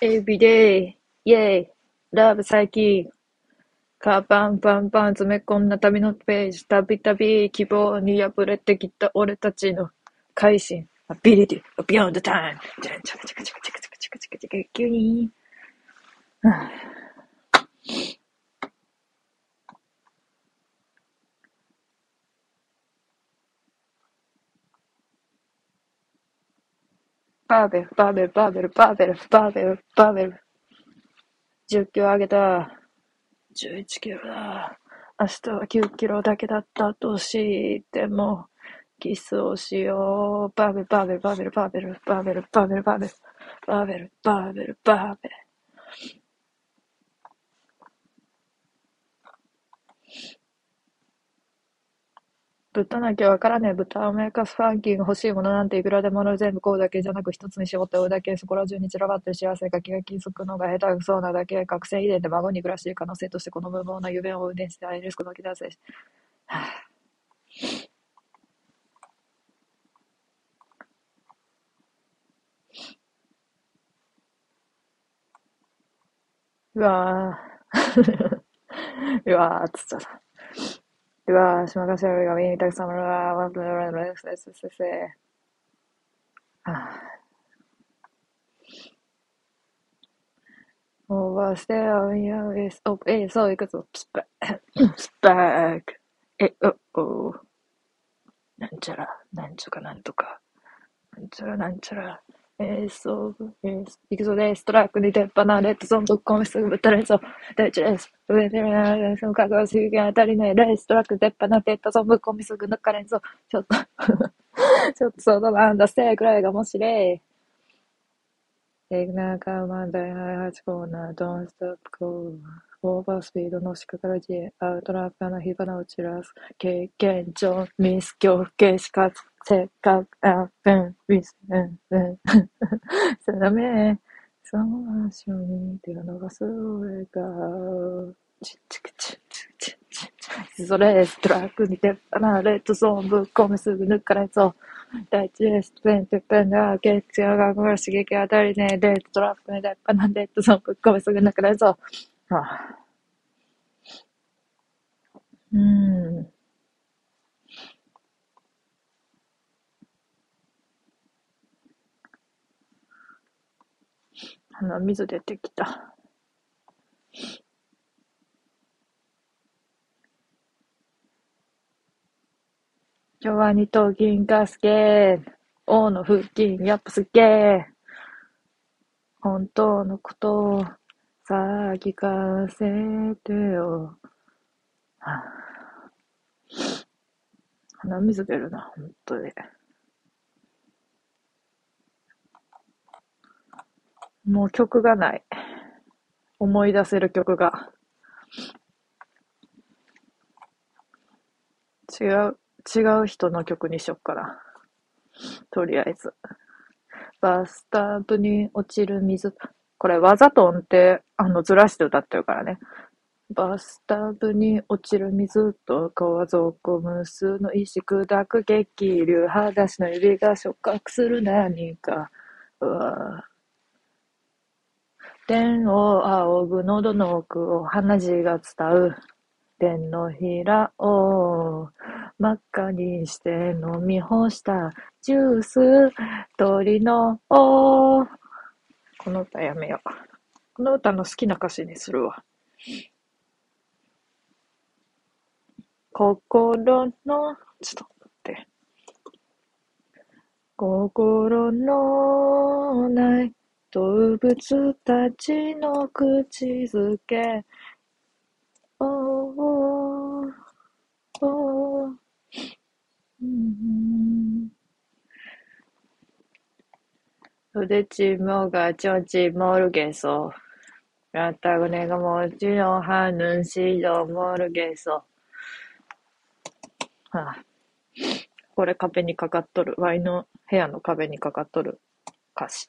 everyday, yay, love 最近。カバンパンパン詰め込んだ旅のページ。たびたび希望に破れてきた俺たちの改心。アビリティ、ビヨンドタイム。チャカチャカチャカチャカチャチャチャ急に。バーベル、バーベル、バーベル、バーベル、バーベル、バーベル。10キロ上げた。11キロだ。明日は9キロだけだったとしても、キスをしよう。バーベル、バーベル、バーベル、バーベル、バーベル、バーベル、バーベル、バーベル、バーベル、バーベル。豚なきゃわからねえ。豚アメカスファンキーが欲しいものなんていくらでもある。全部こうだけじゃなく一つに絞って追うだけ。そこら中に散らばってる幸せが気が気づくのが下手くそなだけ。覚醒遺伝で孫に暮らしい可能性としてこの無謀な夢を運転してアイリスクのき出せ。はぁうわぁ。うわぁ、つっちゃった。うわー、島頭が上にたくさんもらわれてるのに、すいせい。オーバーステアウィンヤーウィス、オープン、え、そう、いくぞ、スパック、スパック、え、お、お、なんちゃら、なんちゃかなんとか、なんちゃら、なんちゃら。えー、そう、えー、行くぞです。トラックに鉄板なレッドゾーンぶっ込みすぐぶったれそう。大地です。上でね、その覚悟水源当たりね、レーストラック鉄板なレッドゾーンぶっ込みすぐ抜かれんそう。ちょっとちょっとそうだなんだせーくらいがもしれ。エグナーカーマン大8コーナー、ドンストップコーオーバースピードのしかからじ、アウトラップの火花を散らす。経験上、ミス、狂気、死活、せっかく、あ、う。ん、ミス、う。ん、う。ん。定め、その足をに手を伸ばす俺が、チッチクチッチクチッチそれ、トラックに鉄板レッドゾーンぶっ込みすぐ抜かれそう。第一レースペンてっぺんが、月曜が刺激当たりね、レッドトラックに鉄板レッドゾーンぶっ込みすぐ抜かれそう。はあ、う。ん。鼻水出てきた。今日は二頭銀河すげー。王の腹筋、やっぱすげー。本当のことをさあ聞かせてよ。はあ、鼻水出るな、本当に。もう曲がない。思い出せる曲が。違う、違う人の曲にしよっかな。とりあえず。バスタブに落ちる水。これわざと音程、あの、ずらして歌ってるからね。バスタブに落ちる水と川底無数の石砕く激流裸足の指が触覚する何か。うわ天を仰ぐ喉の奥を鼻血が伝う。天のひらを真っ赤にして飲み干したジュース鳥のこの歌やめよう。この歌の好きな歌詞にするわ。心の、ちょっと待って。心のない動物たちの口づけ。おおおお、うん、ドデがちょんョチモルうソ。たタねがもモチんハヌンシドモルゲう。はあ、これ壁にかかっとる。ワイの部屋の壁にかかっとる歌詞。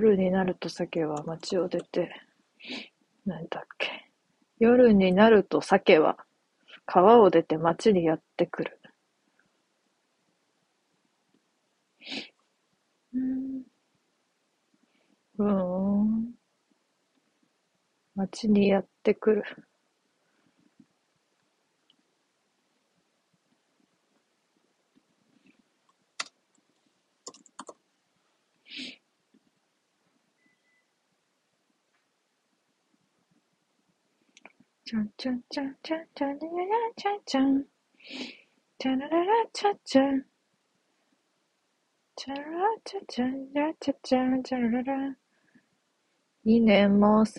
夜になると鮭は街を出て、なんだっけ。夜になると鮭は川を出て街にやってくる。うーん。街にやってくる。ちゃんちゃんちゃんちゃんちゃんちゃんちゃんちゃんちゃらららちゃちゃんちゃららちゃちゃんちゃちゃちゃんちゃらららいねもす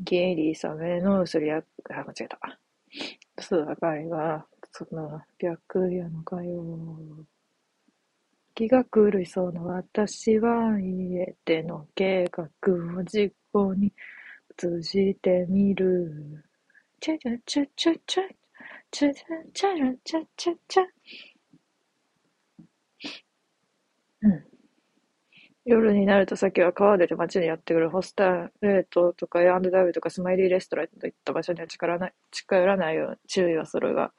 ゲリーサメの薄りや、あ、間違えた。数赤いが、その白やのかよ。気が狂いそうな私は家での計画を実行に通じてみる。チャチャチャチャチャチャチャチャチャチャチャうん。夜になると鮭は川出て街にやってくるホスターレートとか A&W とかスマイリーレストランといった場所には近寄らないように注意はするが、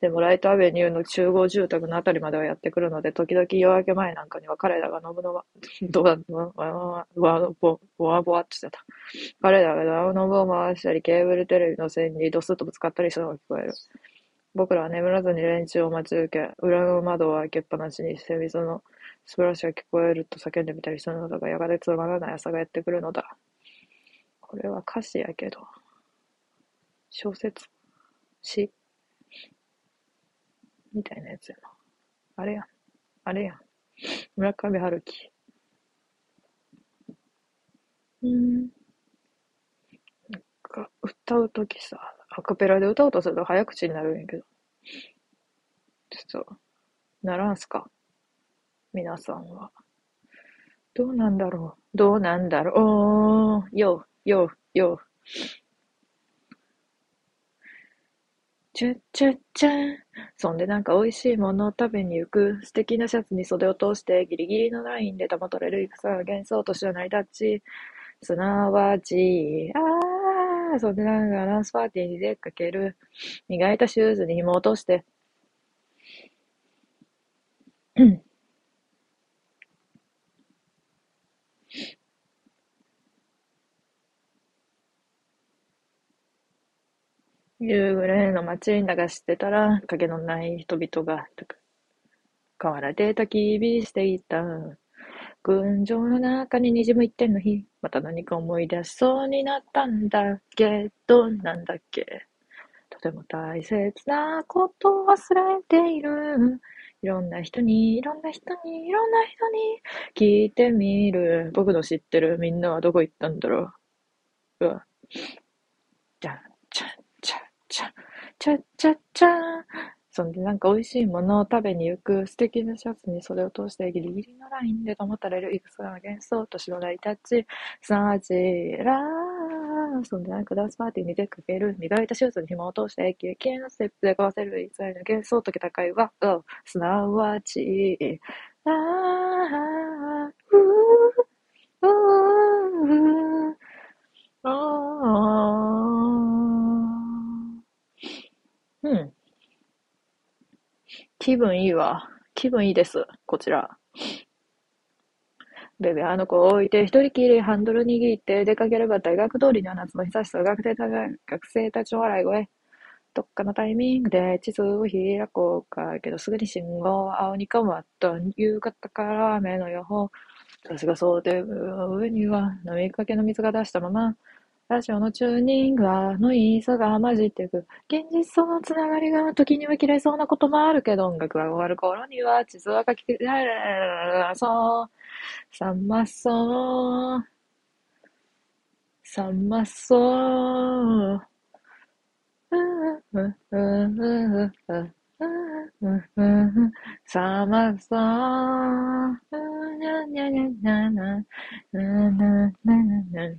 でもライトアベニューの集合住宅のあたりまではやってくるので、時々夜明け前なんかには彼らが飲むのは、ドアの、わ、わ、ぼ、ぼわぼわってしてた。彼らがドアノブを回したり、ケーブルテレビの線にドスッとぶつかったりするのが聞こえる。僕らは眠らずに連中を待ち受け、裏の窓を開けっぱなしにして水のスプラッシュが聞こえると叫んでみたりするのだが、やがてつまらない朝がやってくるのだ。これは歌詞やけど、小説、詩、みたいなやつやな。あれやん。あれやん。村上春樹。うん。なんか、歌うときさ、アカペラで歌おうとすると早口になるんやけど。ちょっと、ならんすか？皆さんは。どうなんだろうどうなんだろうよ、よ、よ。ちゃちゃちゃそんでなんか美味しいものを食べに行く。素敵なシャツに袖を通してギリギリのラインで保たれる戦が幻想としては成り立ち。すなわち、あー、そんでなんかダンスパーティーに出かける。磨いたシューズに紐を落として。夕暮れの街に流してたら、影のない人々が、河原で焚き火していた。群青の中に滲む一点の日、また何か思い出しそうになったんだけど、なんだっけ。とても大切なことを忘れている。いろんな人に、いろんな人に、いろんな人に聞いてみる。僕の知ってるみんなはどこ行ったんだろう。うわ。じゃん、じゃん、じゃん、じゃん、ちゃっちゃっちゃーそんでなんか美味しいものを食べに行く素敵なシャツに袖を通してギリギリのラインで保たれるいくつかの幻想と白ライタッチ、すなわち、らーそんでなんかダンスパーティーに出かける磨いたシューズに紐を通して駅へ消えのステップで交わせる偽りの幻想と戦いは、うん。すなわち、あー、うー、うー、あー、うん。気分いいわ。気分いいです。こちら。ベベあの子を置いて、一人きりハンドル握って出かければ大学通りには夏の久しさ、学生た学生たちの笑い声。どっかのタイミングで地図を開こうか、けどすぐに信号は青に変わった。夕方から雨の予報。私が想定上には飲みかけの水が出したまま、ラジオのチューニングはノイズが混じっていく。現実とのつながりが時には切れそう。なこともあるけど、音楽が終わる頃には地図は書き、そう、さん。まそう。さん。まそう。さまそう。にゃにゃにゃにゃな。ななななな。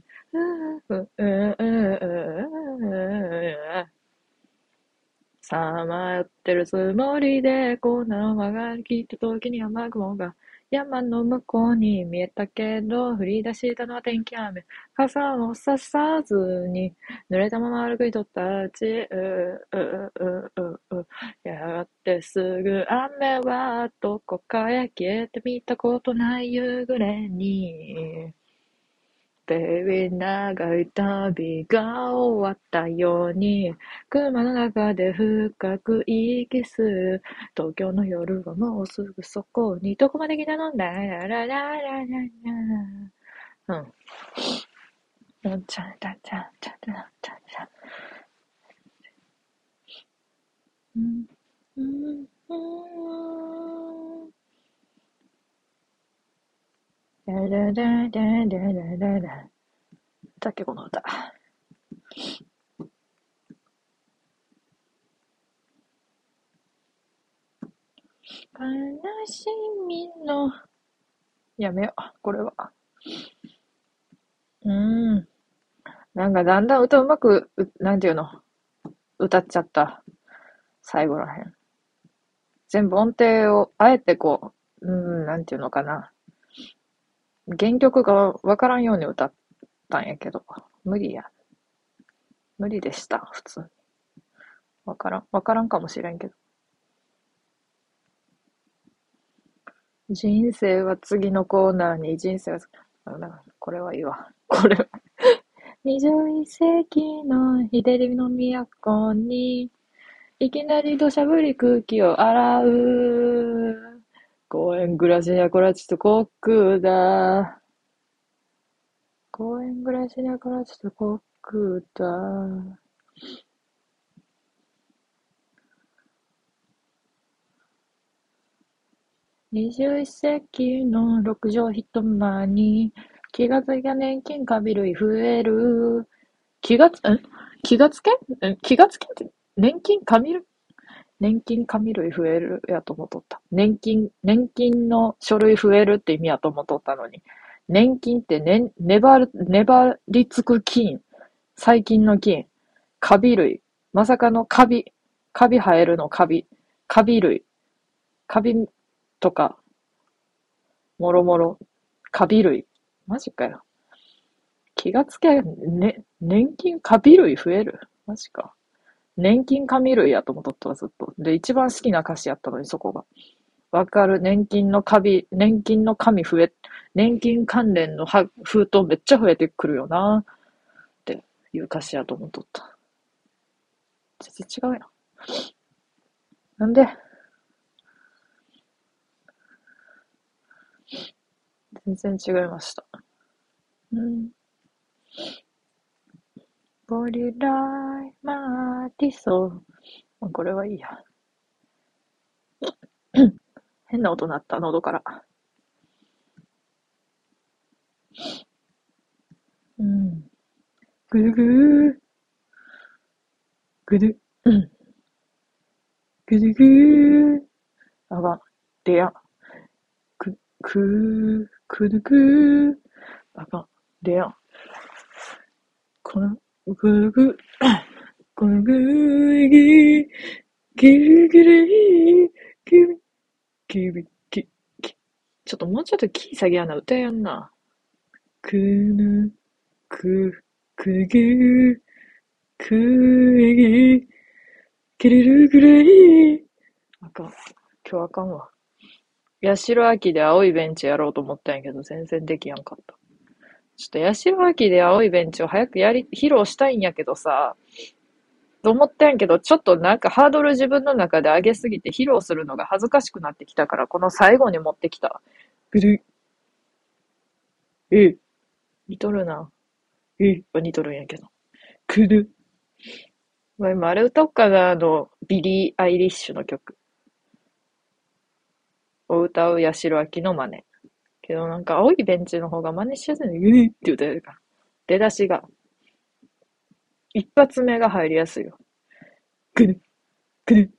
さまよってるつもりで、こんなの曲がりきった時に雨雲が山の向こうに見えたけど、降り出したのは天気雨。傘をささずに、濡れたまま歩く人たち。う、う、う、う、う。やがてすぐ雨はどこかへ消えて見たことない夕暮れに。ベイビー長い旅が終わったように、車の中で深く息する。東京の夜はもうすぐそこに、どこまで来たの？ララララララ。ラ。うん。なん。ちゃん。ちゃん。ちゃん。ちゃん。ちゃん。ちゃん。ちゃん。うん。うん。うん。ララララララララ。だっけ、この歌。悲しみの、やめよう、これは。うん。なんかだんだん歌うまく、なんていうの、歌っちゃった。最後らへん。全部音程を、あえてこう、うん、なんていうのかな。原曲がわからんように歌ったんやけど、無理や。無理でした、普通に。わからん、わからんかもしれんけど。人生は次のコーナーに人生は、これはいいわ。これは 21世紀の日照りの都に、いきなり土砂降り空気を洗う。公園暮らしにはこれはちとコックだ。公園暮らしにはこれはちとコックだ。21世紀の六畳一間に気がついた年金カビ類増える。気がつ、ん気がつけん気がつけって年金紙類年金紙類増えるやと思っとった。年金、年金の書類増えるって意味やと思っとったのに。年金ってね、粘る、粘りつく菌。細菌の菌。カビ類。まさかのカビ。カビ生えるのカビ。カビ類。カビとか、もろもろ。カビ類。マジかよ。気がつけ、ね、年金カビ類増えるマジか。年金紙類やと思っとったわ、ずっと。で、一番好きな歌詞やったのに、そこが。わかる？年金のカビ、年金の紙増え、年金関連の封筒めっちゃ増えてくるよな。っていう歌詞やと思っとった。全然違うやん。なんで？全然違いました。うん。ボリライマーティソー。これはいいや。変な音鳴った、喉から。うん。ぐるぐー。ぐる、うん。ぐるぐー。あが、でや。く、くー、くるぐー。あが、でや。この、ぐるぐ、ぐるぐるぎ、ぎるぎるぎ、ぎび、ぎび、ぎ、ちょっともうちょっとキー下げやな、歌やんな。くぬ、く、くぎ、くえぎ、きれるぐらい。あかん。今日あかんわ。八代秋で青いベンチやろうと思ったんやけど、全然できやんかった。ちょっと八代秋で青いベンチを早くやり、披露したいんやけどさ、と思ったんやけど、ちょっとなんかハードル自分の中で上げすぎて披露するのが恥ずかしくなってきたから、この最後に持ってきた。ぐる。え、似とるな。え、は似とるんやけど。くる。まあ、今あれ歌おうかな、あの、ビリー・アイリッシュの曲。を歌う八代秋の真似。けど、なんか青いベンチの方が真似しやすいの、ゆいって歌えるから。出だしが。一発目が入りやすいよ。くる、くる、